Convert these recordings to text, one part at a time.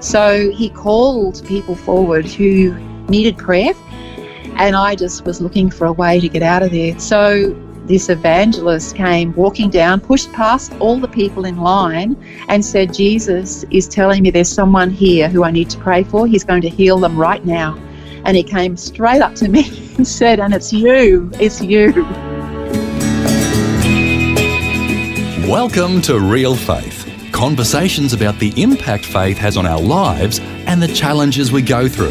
So he called people forward who needed prayer, and I just was looking for a way to get out of there. So this evangelist came walking down, pushed past all the people in line, and said, Jesus is telling me there's someone here who I need to pray for. He's going to heal them right now. And he came straight up to me and said, And it's you, it's you. Welcome to Real Faith. Conversations about the impact faith has on our lives and the challenges we go through,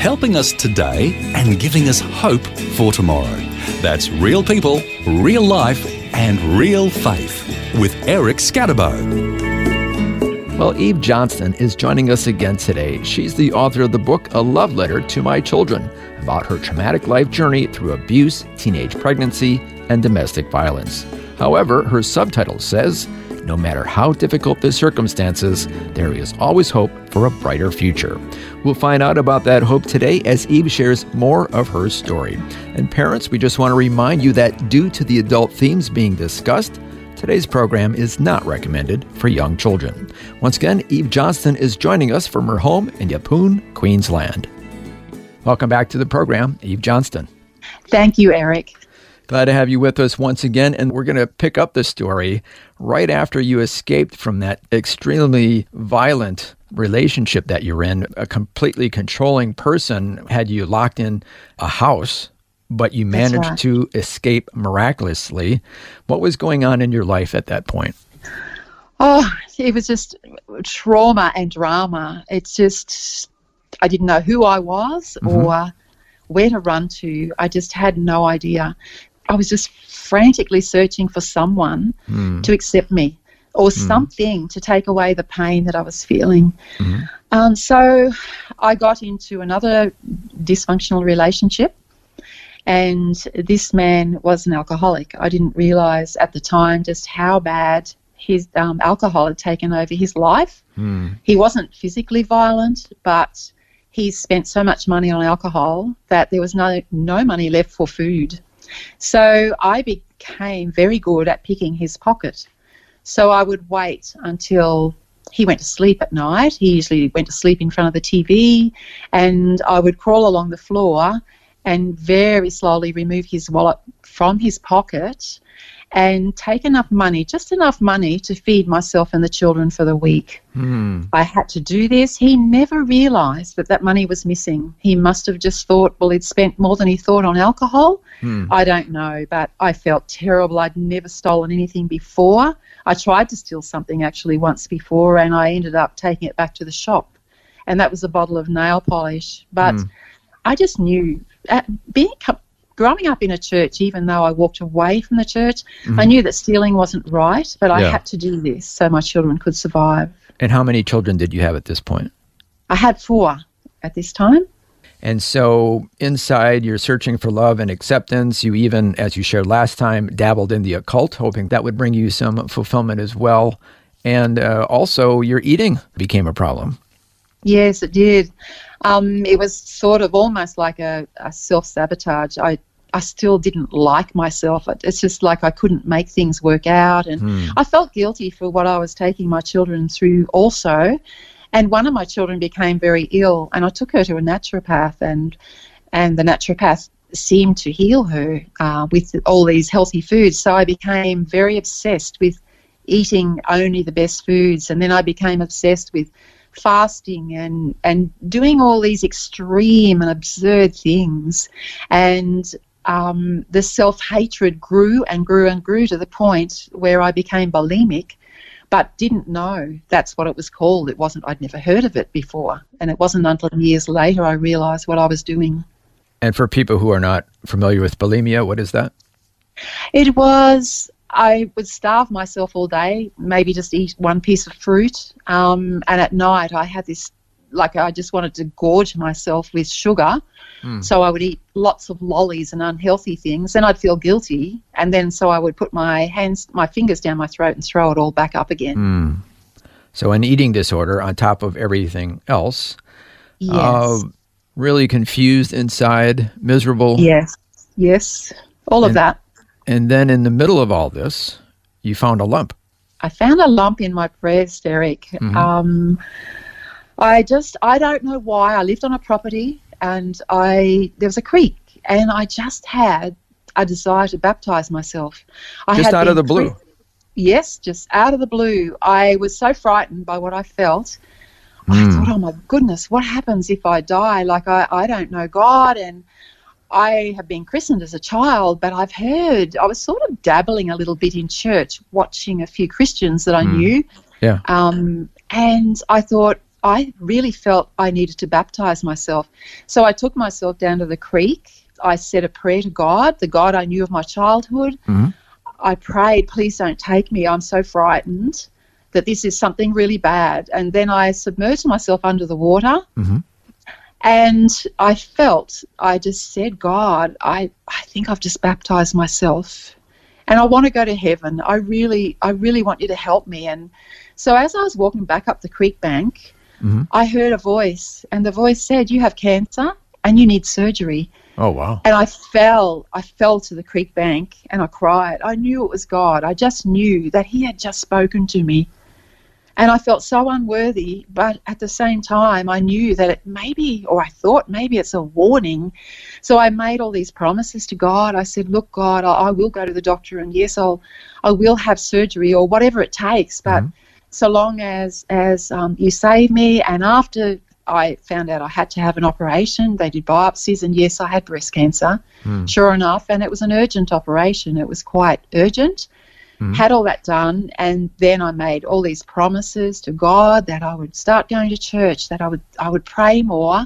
helping us today and giving us hope for tomorrow. That's real people, real life, and real faith with Eric Skattebo. Well, Eve Johnston is joining us again today. She's the author of the book A Love Letter to My Children about her traumatic life journey through abuse, teenage pregnancy, and domestic violence. However, her subtitle says, no matter how difficult the circumstances, there is always hope for a brighter future. We'll find out about that hope today as Eve shares more of her story. And parents, we just want to remind you that due to the adult themes being discussed, today's program is not recommended for young children. Once again, Eve Johnston is joining us from her home in Yeppoon, Queensland. Welcome back to the program, Eve Johnston. Thank you, Eric. Glad to have you with us once again. And we're going to pick up the story right after you escaped from that extremely violent relationship that you're in. A completely controlling person had you locked in a house, but you managed right. to escape miraculously. What was going on in your life at that point? Oh, it was just trauma and drama. It's just, I didn't know who I was mm-hmm. or where to run to. I just had no idea. I was just frantically searching for someone to accept me or something to take away the pain that I was feeling. Um, so I got into another dysfunctional relationship. And this man was an alcoholic. I didn't realize at the time just how bad his um, alcohol had taken over his life. He wasn't physically violent, but he spent so much money on alcohol that there was no, no money left for food. So I became very good at picking his pocket. So I would wait until he went to sleep at night. He usually went to sleep in front of the TV, and I would crawl along the floor and very slowly remove his wallet from his pocket and take enough money, just enough money to feed myself and the children for the week. Hmm. I had to do this. He never realized that that money was missing. He must have just thought, well, he'd spent more than he thought on alcohol. Hmm. I don't know, but I felt terrible. I'd never stolen anything before. I tried to steal something actually once before, and I ended up taking it back to the shop. And that was a bottle of nail polish. But hmm. I just knew, uh, being growing up in a church, even though I walked away from the church, I knew that stealing wasn't right, but I had to do this so my children could survive. And how many children did you have at this point? I had four at this time. And so inside, you're searching for love and acceptance. You even, as you shared last time, dabbled in the occult, hoping that would bring you some fulfillment as well. And uh, also, your eating became a problem. Yes, it did. Um, it was sort of almost like a, a self sabotage. I I still didn't like myself. It's just like I couldn't make things work out, and I felt guilty for what I was taking my children through also. And one of my children became very ill, and I took her to a naturopath, and and the naturopath seemed to heal her uh, with all these healthy foods. So I became very obsessed with eating only the best foods, and then I became obsessed with fasting and and doing all these extreme and absurd things, and um, the self hatred grew and grew and grew to the point where I became bulimic, but didn't know that's what it was called. It wasn't. I'd never heard of it before, and it wasn't until years later I realised what I was doing. And for people who are not familiar with bulimia, what is that? It was I would starve myself all day, maybe just eat one piece of fruit. Um, and at night, I had this like I just wanted to gorge myself with sugar. Mm. So I would eat lots of lollies and unhealthy things, and I'd feel guilty. And then so I would put my hands, my fingers down my throat and throw it all back up again. Mm. So an eating disorder on top of everything else. Yes. Uh, really confused inside, miserable. Yes. Yes. All and, of that. And then in the middle of all this, you found a lump. I found a lump in my breast, Eric. Mm-hmm. Um, I just, I don't know why. I lived on a property and I, there was a creek and I just had a desire to baptize myself. I just out of the blue? yes, just out of the blue. I was so frightened by what I felt. Mm. I hmm. thought, oh my goodness, what happens if I die? Like, I, I don't know God and I have been christened as a child, but I've heard, I was sort of dabbling a little bit in church, watching a few Christians that I mm. knew. Yeah. Um, and I thought, I really felt I needed to baptize myself. So I took myself down to the creek. I said a prayer to God, the God I knew of my childhood. Mm-hmm. I prayed, please don't take me. I'm so frightened that this is something really bad. And then I submerged myself under the water. Mm-hmm. And I felt, I just said, God, I, I think I've just baptized myself. And I want to go to heaven. I really, I really want you to help me. And so as I was walking back up the creek bank, mm-hmm. I heard a voice, and the voice said, You have cancer and you need surgery. Oh, wow. And I fell, I fell to the creek bank and I cried. I knew it was God. I just knew that He had just spoken to me. And I felt so unworthy, but at the same time, I knew that it maybe, or I thought maybe it's a warning. So I made all these promises to God. I said, "Look, God, I, I will go to the doctor, and yes, I'll, I will have surgery or whatever it takes. But mm-hmm so long as as um, you save me. And after I found out I had to have an operation, they did biopsies, and yes, I had breast cancer. Mm. Sure enough, and it was an urgent operation. It was quite urgent. Mm. Had all that done, and then I made all these promises to God that I would start going to church, that I would I would pray more.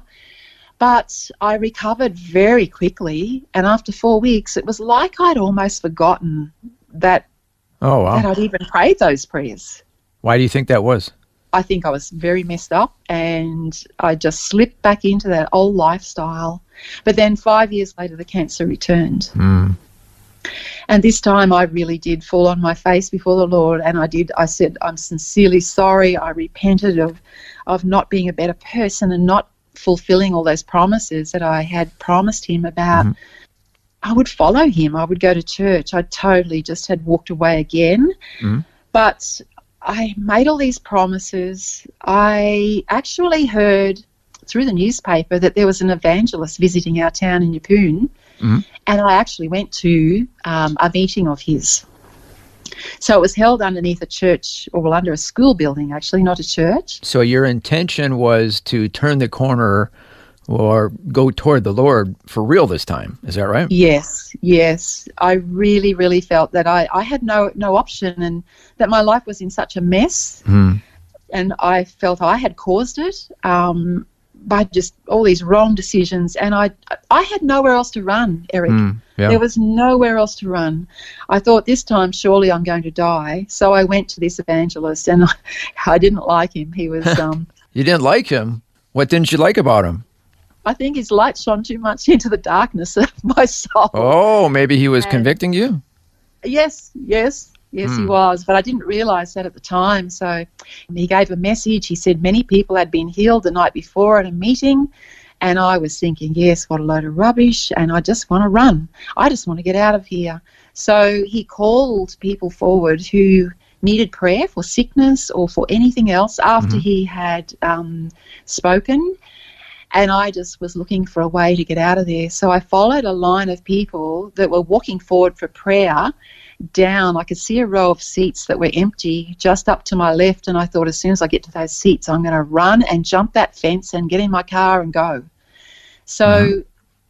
But I recovered very quickly, and after four weeks, it was like I'd almost forgotten that Oh wow! That I'd even prayed those prayers. Why do you think that was? I think I was very messed up and I just slipped back into that old lifestyle. But then five years later, the cancer returned. Mm. And this time I really did fall on my face before the Lord and I did I said I'm sincerely sorry. I repented of of not being a better person and not fulfilling all those promises that I had promised him about mm-hmm. I would follow him. I would go to church. I totally just had walked away again. Mm-hmm. But I made all these promises. I actually heard through the newspaper that there was an evangelist visiting our town in Yeppoon, mm-hmm. and I actually went to um, a meeting of his. So it was held underneath a church, or well, under a school building, actually, not a church. So your intention was to turn the corner or go toward the Lord for real this time. Is that right? Yes, yes. I really, really felt that I, I had no no option and that my life was in such a mess. Mm. And I felt I had caused it um, by just all these wrong decisions. And I I had nowhere else to run, Eric. Mm, yeah. There was nowhere else to run. I thought this time surely I'm going to die. So I went to this evangelist and I, I didn't like him. He was. Um, you didn't like him? What didn't you like about him? I think his light shone too much into the darkness of my soul. Oh, maybe he was and convicting you? Yes, yes, yes, he hmm. was. But I didn't realize that at the time. So he gave a message. He said many people had been healed the night before at a meeting. And I was thinking, yes, what a load of rubbish. And I just want to run. I just want to get out of here. So he called people forward who needed prayer for sickness or for anything else after mm-hmm. he had um, spoken and I just was looking for a way to get out of there. So I followed a line of people that were walking forward for prayer down. I could see a row of seats that were empty just up to my left, and I thought as soon as I get to those seats, I'm going to run and jump that fence and get in my car and go. So,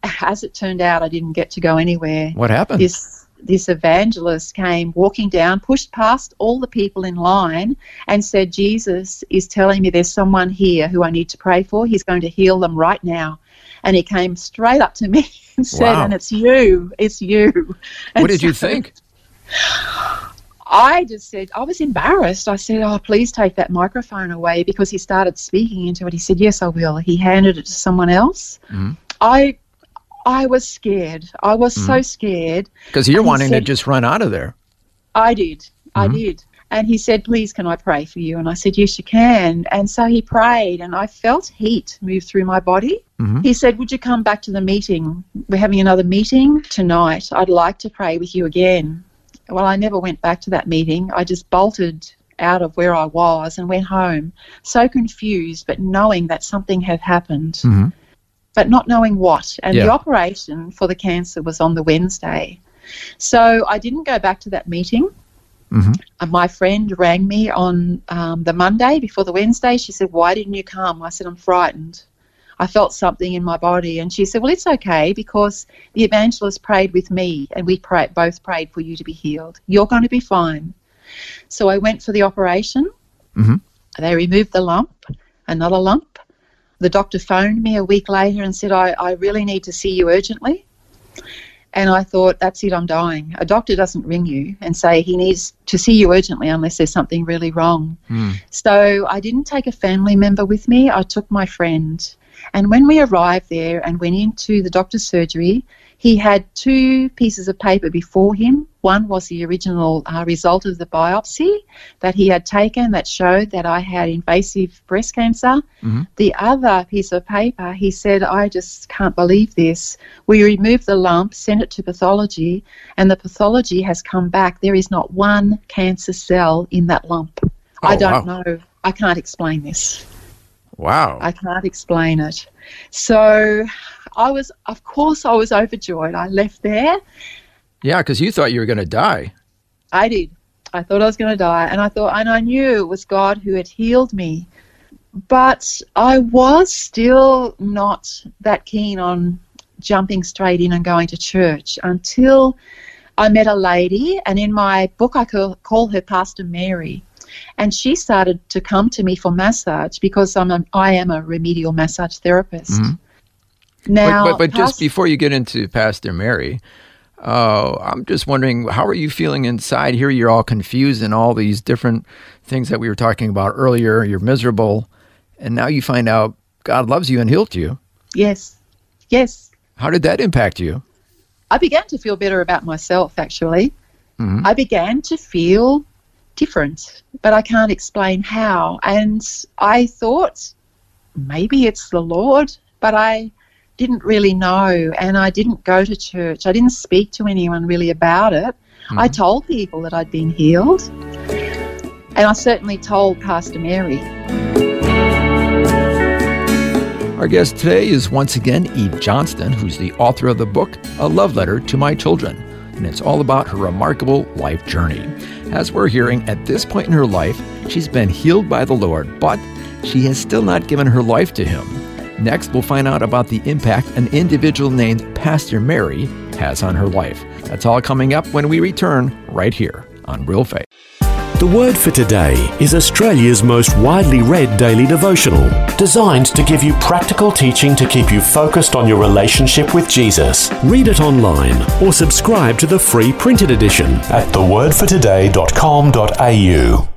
mm-hmm. as it turned out, I didn't get to go anywhere. What happened? This this evangelist came walking down, pushed past all the people in line, and said, Jesus is telling me there's someone here who I need to pray for. He's going to heal them right now. And he came straight up to me and said, wow. And it's you, it's you. And what did so, you think? I just said, I was embarrassed. I said, Oh, please take that microphone away because he started speaking into it. He said, Yes, I will. He handed it to someone else. Mhm. I I was scared. I was so scared. Because you're wanting to just run out of there. I did. I Mhm. did. And he said, Please, can I pray for you? And I said, Yes, you can. And so he prayed, and I felt heat move through my body. Mhm. He said, Would you come back to the meeting? We're having another meeting tonight. I'd like to pray with you again. Well, I never went back to that meeting. I just bolted out of where I was and went home, so confused, but knowing that something had happened, Mhm. but not knowing what. And Yeah. the operation for the cancer was on the Wednesday. So I didn't go back to that meeting. Mhm. Uh, my friend rang me on um, the Monday before the Wednesday. She said, Why didn't you come? I said, I'm frightened. I felt something in my body. And she said, Well, it's okay because the evangelist prayed with me and we pray, both prayed for you to be healed. You're going to be fine. So I went for the operation. Mhm. They removed the lump, another lump. The doctor phoned me a week later and said, I, I really need to see you urgently. And I thought, that's it, I'm dying. A doctor doesn't ring you and say he needs to see you urgently unless there's something really wrong. Mm. So I didn't take a family member with me, I took my friend. And when we arrived there and went into the doctor's surgery, he had two pieces of paper before him. One was the original uh, result of the biopsy that he had taken that showed that I had invasive breast cancer. Mhm. The other piece of paper, he said, I just can't believe this. We removed the lump, sent it to pathology, and the pathology has come back. There is not one cancer cell in that lump. I Oh, don't wow. know. I can't explain this. Wow. I can't explain it. So I was, of course, I was overjoyed. I left there. yeah, because you thought you were going to die. I did. I thought I was going to die. And I thought, and I knew it was God who had healed me. But I was still not that keen on jumping straight in and going to church until I met a lady. And in my book, I call, call her Pastor Mary. And she started to come to me for massage because I'm a, I am a remedial massage therapist. Mhm. Now, but but, but just before you get into Pastor Mary, uh, I'm just wondering how are you feeling inside? Here you're all confused and all these different things that we were talking about earlier. You're miserable, and now you find out God loves you and healed you. yes, yes, How did that impact you? I began to feel better about myself, actually. Mhm. I began to feel different, but I can't explain how. And I thought maybe it's the Lord, but I didn't really know. And I didn't go to church. I didn't speak to anyone really about it. I mm-hmm. told people that I'd been healed. And I certainly told Pastor Mary. Our guest today is once again Eve Johnston, who's the author of the book A Love Letter to My Children. And it's all about her remarkable life journey. As we're hearing, at this point in her life, she's been healed by the Lord, but she has still not given her life to Him. Next, we'll find out about the impact an individual named Pastor Mary has on her life. That's all coming up when we return right here on Real Faith. The Word for Today is Australia's most widely read daily devotional, designed to give you practical teaching to keep you focused on your relationship with Jesus. Read it online or subscribe to the free printed edition at thewordfortoday.com.au.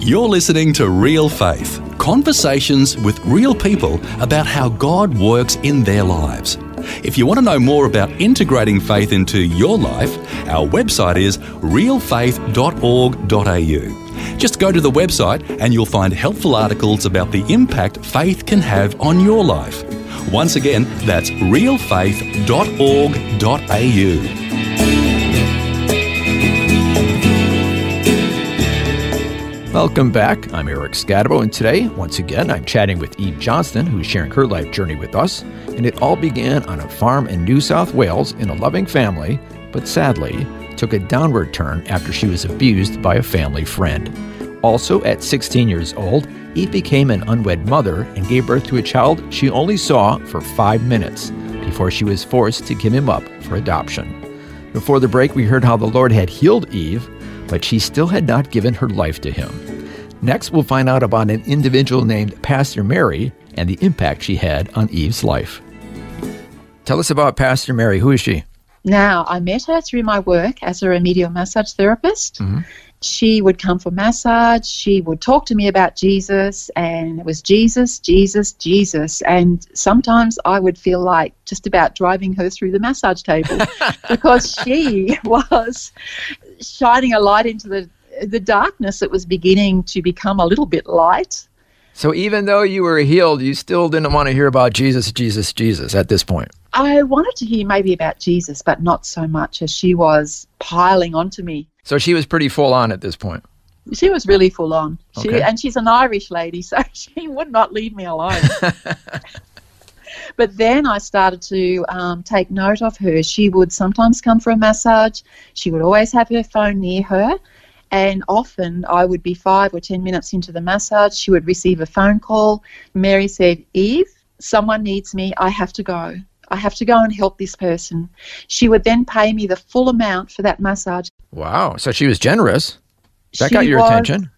You're listening to Real Faith conversations with real people about how God works in their lives. If you want to know more about integrating faith into your life, our website is realfaith.org.au. Just go to the website and you'll find helpful articles about the impact faith can have on your life. Once again, that's realfaith.org.au. Welcome back. I'm Eric Skattebo, and today, once again, I'm chatting with Eve Johnston, who's sharing her life journey with us. And it all began on a farm in New South Wales in a loving family, but sadly, took a downward turn after she was abused by a family friend. Also, at 16 years old, Eve became an unwed mother and gave birth to a child she only saw for five minutes before she was forced to give him up for adoption. Before the break, we heard how the Lord had healed Eve, but she still had not given her life to him. Next, we'll find out about an individual named Pastor Mary and the impact she had on Eve's life. Tell us about Pastor Mary. Who is she? Now, I met her through my work as a remedial massage therapist. Mm-hmm. she would come for massage. She would talk to me about Jesus, and it was Jesus, Jesus, Jesus. And sometimes I would feel like just about driving her through the massage table because she was shining a light into the the darkness that was beginning to become a little bit light. So even though you were healed, you still didn't want to hear about Jesus, Jesus, Jesus at this point. I wanted to hear maybe about Jesus, but not so much as she was piling onto me. So she was pretty full on at this point. She was really full on. She, Okay. And she's an Irish lady, so she would not leave me alone. but then I started to um, take note of her. She would sometimes come for a massage. She would always have her phone near her. And often I would be five or ten minutes into the massage. She would receive a phone call. Mary said, Eve, someone needs me. I have to go. I have to go and help this person. She would then pay me the full amount for that massage. Wow. So she was generous. That She got your was- attention.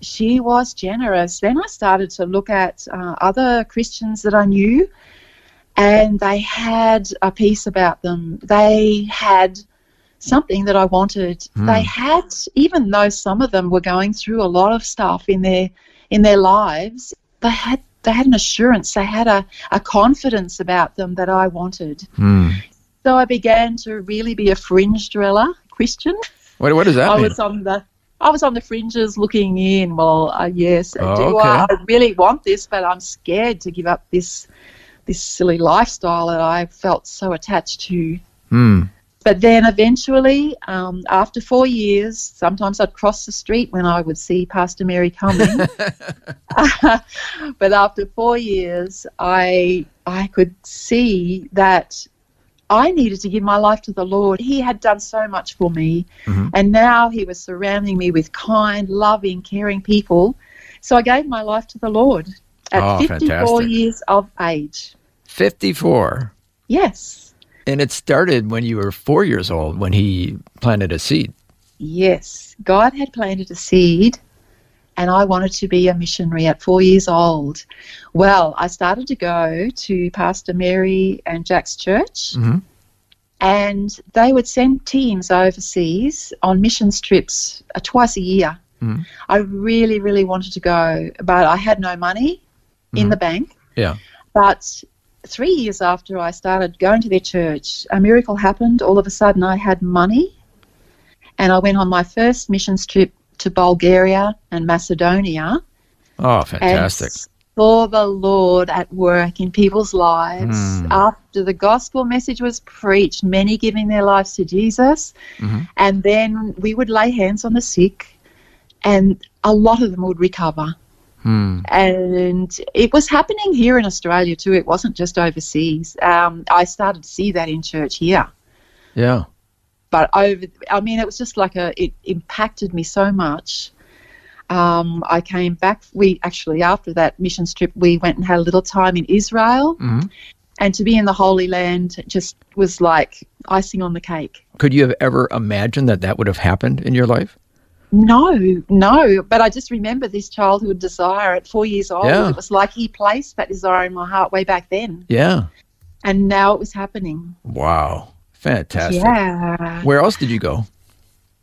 she was generous. Then I started to look at uh, other Christians that I knew, and they had a piece about them. They had something that I wanted. They had, even though some of them were going through a lot of stuff in their in their lives, they had they had an assurance. They had a, a confidence about them that I wanted. Hmm. So I began to really be a fringe dweller Christian. What, what does that I mean? was on the I was on the fringes looking in. Well, uh, yes, Oh, do okay. I, I really want this, but I'm scared to give up this this silly lifestyle that I felt so attached to. Hmm. But then eventually, um, after four years, sometimes I'd cross the street when I would see Pastor Mary coming. but after four years, I I could see that I needed to give my life to the Lord. He had done so much for me, Mhm. and now He was surrounding me with kind, loving, caring people. So I gave my life to the Lord at Oh, 54 fantastic. years of age. 54. Yes. And it started when you were four years old when he planted a seed. Yes, God had planted a seed, and I wanted to be a missionary at four years old. Well, I started to go to Pastor Mary and Jack's church, Mhm. and they would send teams overseas on missions trips uh, twice a year. Mhm. I really, really wanted to go, but I had no money in Mhm. the bank. Yeah. But three years after I started going to their church, a miracle happened. All of a sudden, I had money, and I went on my first missions trip to Bulgaria and Macedonia Oh, fantastic. saw the Lord at work in people's lives. Mm. After the gospel message was preached, many giving their lives to Jesus, Mhm. and then we would lay hands on the sick, and a lot of them would recover. Hmm. And it was happening here in Australia too. It wasn't just overseas. Um, I started to see that in church here. Yeah. But over, I mean, it was just like a, it impacted me so much. Um, I came back. We actually, after that mission trip, we went and had a little time in Israel. Mhm. And to be in the Holy Land just was like icing on the cake. Could you have ever imagined that that would have happened in your life? No, no. But I just remember this childhood desire at four years old. Yeah. It was like he placed that desire in my heart way back then. Yeah. And now it was happening. Wow. Fantastic. Yeah. Where else did you go?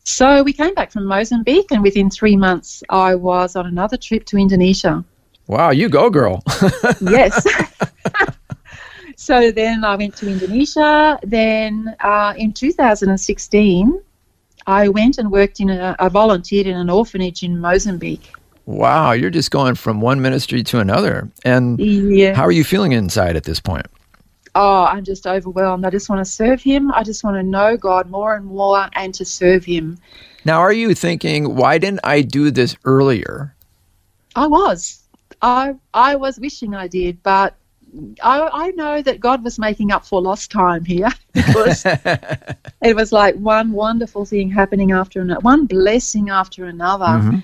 So we came back from Mozambique, and within three months, I was on another trip to Indonesia. Wow, you go, girl. Yes. so then I went to Indonesia. Then uh, in 2016, I went and worked in a, I volunteered in an orphanage in Mozambique. wow, you're just going from one ministry to another. And Yeah. how are you feeling inside at this point? Oh, I'm just overwhelmed. I just want to serve Him. I just want to know God more and more and to serve Him. Now, are you thinking, why didn't I do this earlier? I was. I I was wishing I did, but I, I know that God was making up for lost time here because it was like one wonderful thing happening after another, one blessing after another. Mhm.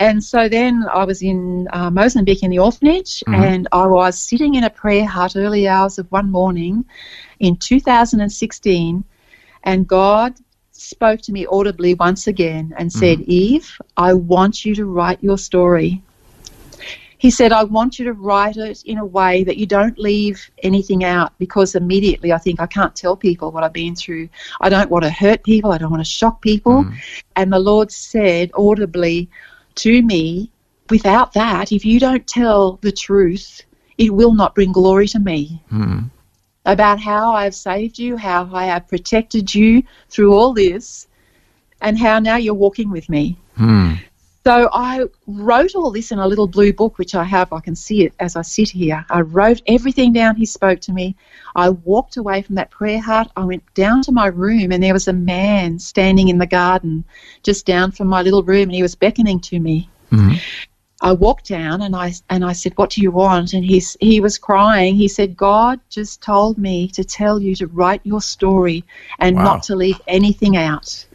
And so then I was in uh, Mozambique in the orphanage, Mhm. and I was sitting in a prayer hut early hours of one morning in 2016, and God spoke to me audibly once again and said, Eve, I want you to write your story. He said, I want you to write it in a way that you don't leave anything out because immediately I think I can't tell people what I've been through. I don't want to hurt people. I don't want to shock people. Mm. And the Lord said audibly to me, without that, if you don't tell the truth, it will not bring glory to me. Mm. About how I have saved you, how I have protected you through all this, and how now you're walking with me. Mm. So I wrote all this in a little blue book, which I have. I can see it as I sit here. I wrote everything down he spoke to me. I walked away from that prayer hut. I went down to my room, and there was a man standing in the garden just down from my little room, and he was beckoning to me. Mhm. I walked down and I and I said, "What do you want?" And he's he was crying. He said, "God just told me to tell you to write your story and Wow. not to leave anything out."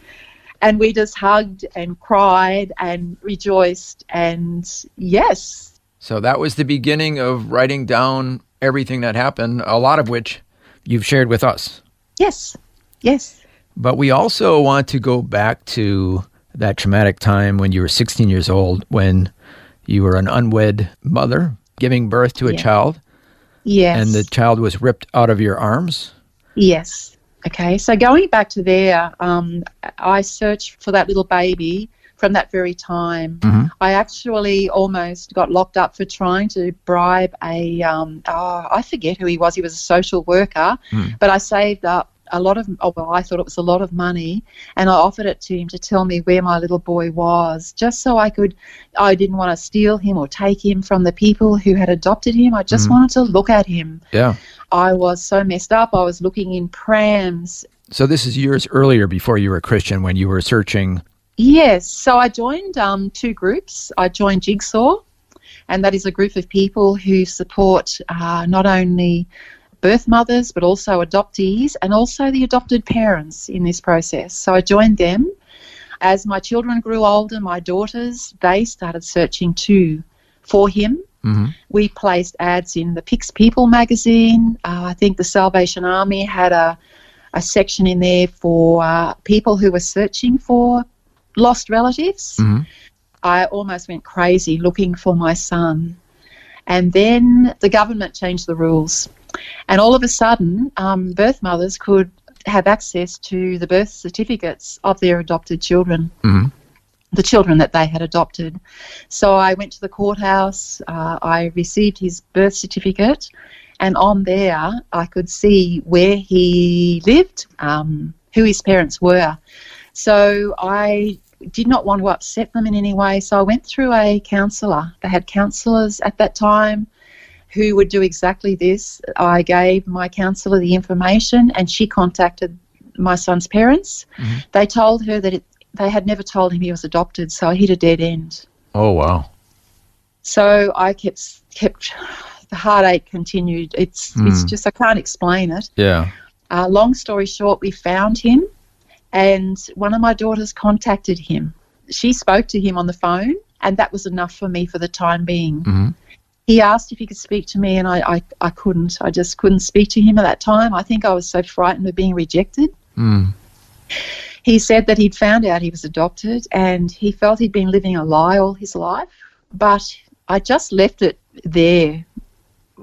And we just hugged and cried and rejoiced and yes, So that was the beginning of writing down everything that happened, a lot of which you've shared with us. yes, yes, But we also want to go back to that traumatic time when you were 16 years old, when you were an unwed mother giving birth to a Yeah. child, yes, and the child was ripped out of your arms. yes. Okay, so going back to there, um, I searched for that little baby from that very time. Mhm. I actually almost got locked up for trying to bribe a, um, oh, I forget who he was. He was a social worker, Mm. but I saved up a lot of, oh, well, I thought it was a lot of money, and I offered it to him to tell me where my little boy was, just so I could, I didn't want to steal him or take him from the people who had adopted him. I just Mhm. wanted to look at him. Yeah. I was so messed up. I was looking in prams. So this is years earlier before you were a Christian when you were searching. Yes, so I joined um, two groups. I joined Jigsaw, and that is a group of people who support uh, not only birth mothers but also adoptees and also the adopted parents in this process. So I joined them. As my children grew older, my daughters, they started searching too for him. Mhm. We placed ads in the Pix People magazine. Uh, I think the Salvation Army had a, a section in there for uh, people who were searching for lost relatives. Mhm. I almost went crazy looking for my son. And then the government changed the rules. And all of a sudden, um, birth mothers could have access to the birth certificates of their adopted children Mhm. the children that they had adopted. So I went to the courthouse, uh, I received his birth certificate, and on there I could see where he lived, um, who his parents were. So I did not want to upset them in any way, so I went through a counsellor. They had counsellors at that time who would do exactly this. I gave my counsellor the information, and she contacted my son's parents. Mhm. They told her that it, they had never told him he was adopted, so I hit a dead end. Oh, wow. So I kept kept the heartache continued. It's it's Mm. just I can't explain it. Yeah. Uh, long story short, we found him, and one of my daughters contacted him. She spoke to him on the phone, and that was enough for me for the time being. Mhm. He asked if he could speak to me, and I, I, I couldn't. I just couldn't speak to him at that time. I think I was so frightened of being rejected. Mm. He said that he'd found out he was adopted and he felt he'd been living a lie all his life. But I just left it there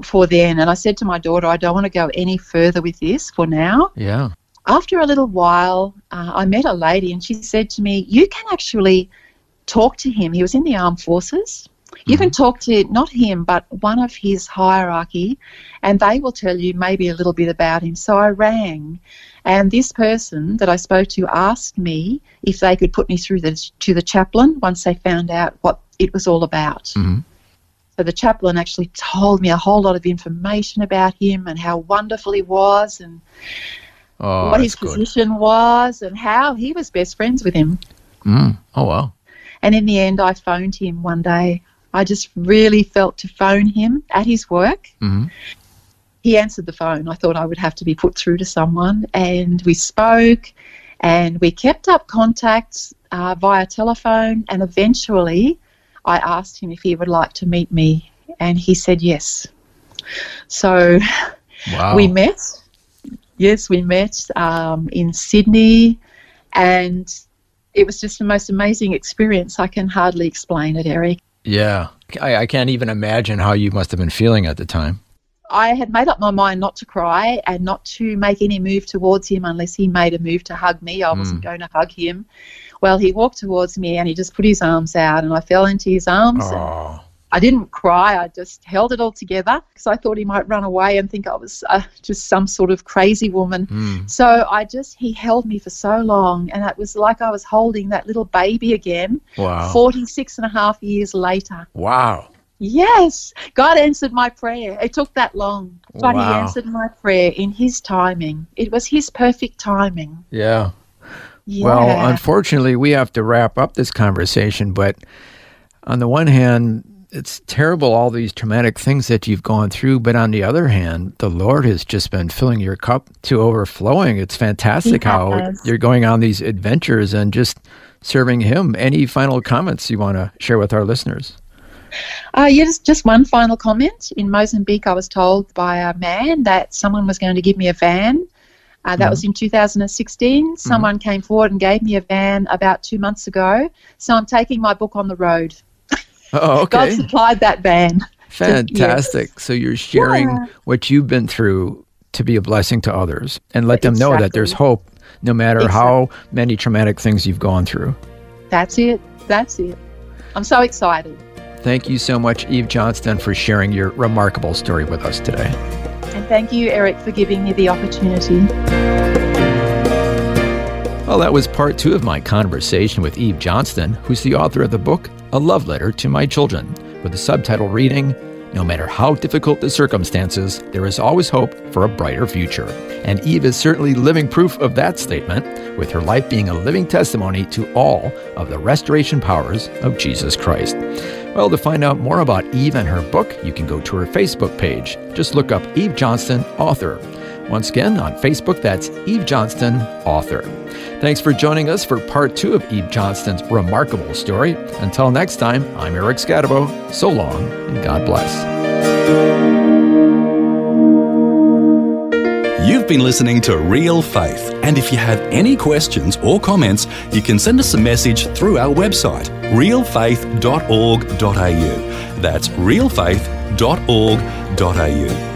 for then. And I said to my daughter, I don't want to go any further with this for now. Yeah. After a little while, uh, I met a lady and she said to me, You can actually talk to him. He was in the armed forces. You can talk to not him, but one of his hierarchy, and they will tell you maybe a little bit about him. So I rang, and this person that I spoke to asked me if they could put me through the, to the chaplain once they found out what it was all about. Mhm. So the chaplain actually told me a whole lot of information about him and how wonderful he was and Oh, what his good. position was and how he was best friends with him. Mm. Oh, wow. And in the end, I phoned him one day. I just really felt to phone him at his work. Mhm. He answered the phone. I thought I would have to be put through to someone, and we spoke, and we kept up contact uh, via telephone. And eventually, I asked him if he would like to meet me, and he said yes. So Wow. we met. Yes, we met um, in Sydney, and it was just the most amazing experience. I can hardly explain it, Eric. Yeah. I, I can't even imagine how you must have been feeling at the time. I had made up my mind not to cry and not to make any move towards him unless he made a move to hug me. I wasn't going to hug him. Well, he walked towards me and he just put his arms out, and I fell into his arms. and Oh, I didn't cry. I just held it all together because I thought he might run away and think I was uh, just some sort of crazy woman. mm. So I just, he held me for so long, and it was like I was holding that little baby again, wow. 46 and a half years later. Wow. Yes, God answered my prayer. It took that long, but He answered my prayer in His timing. It was His perfect timing. Yeah. Yeah. Well, unfortunately, we have to wrap up this conversation. But on the one hand, it's terrible, all these traumatic things that you've gone through. But on the other hand, the Lord has just been filling your cup to overflowing. It's fantastic how you're going on these adventures and just serving Him. Any final comments you want to share with our listeners? Uh, yeah, just, one final comment. In Mozambique, I was told by a man that someone was going to give me a van. Uh, that was in 2016. Someone came forward and gave me a van about two months ago. So I'm taking my book on the road. Oh, God okay. supplied that van. Fantastic. So you're sharing Yeah. what you've been through to be a blessing to others and let them know that there's hope no matter how many traumatic things you've gone through. That's it. That's it. I'm so excited. Thank you so much, Eve Johnston, for sharing your remarkable story with us today. And thank you, Eric, for giving me the opportunity. Well, that was part two of my conversation with Eve Johnston, who's the author of the book A Love Letter to My Children, with the subtitle reading No matter how difficult the circumstances, there is always hope for a brighter future. And Eve is certainly living proof of that statement, with her life being a living testimony to all of the restoration powers of Jesus Christ. Well, to find out more about Eve and her book, you can go to her Facebook page. Just look up Eve Johnston, author. Once again, on Facebook, that's Eve Johnston, author. Thanks for joining us for part two of Eve Johnston's remarkable story. Until next time, I'm Eric Skattebo. So long, and God bless. You've been listening to Real Faith, and if you have any questions or comments, you can send us a message through our website, realfaith.org.au. That's realfaith.org.au.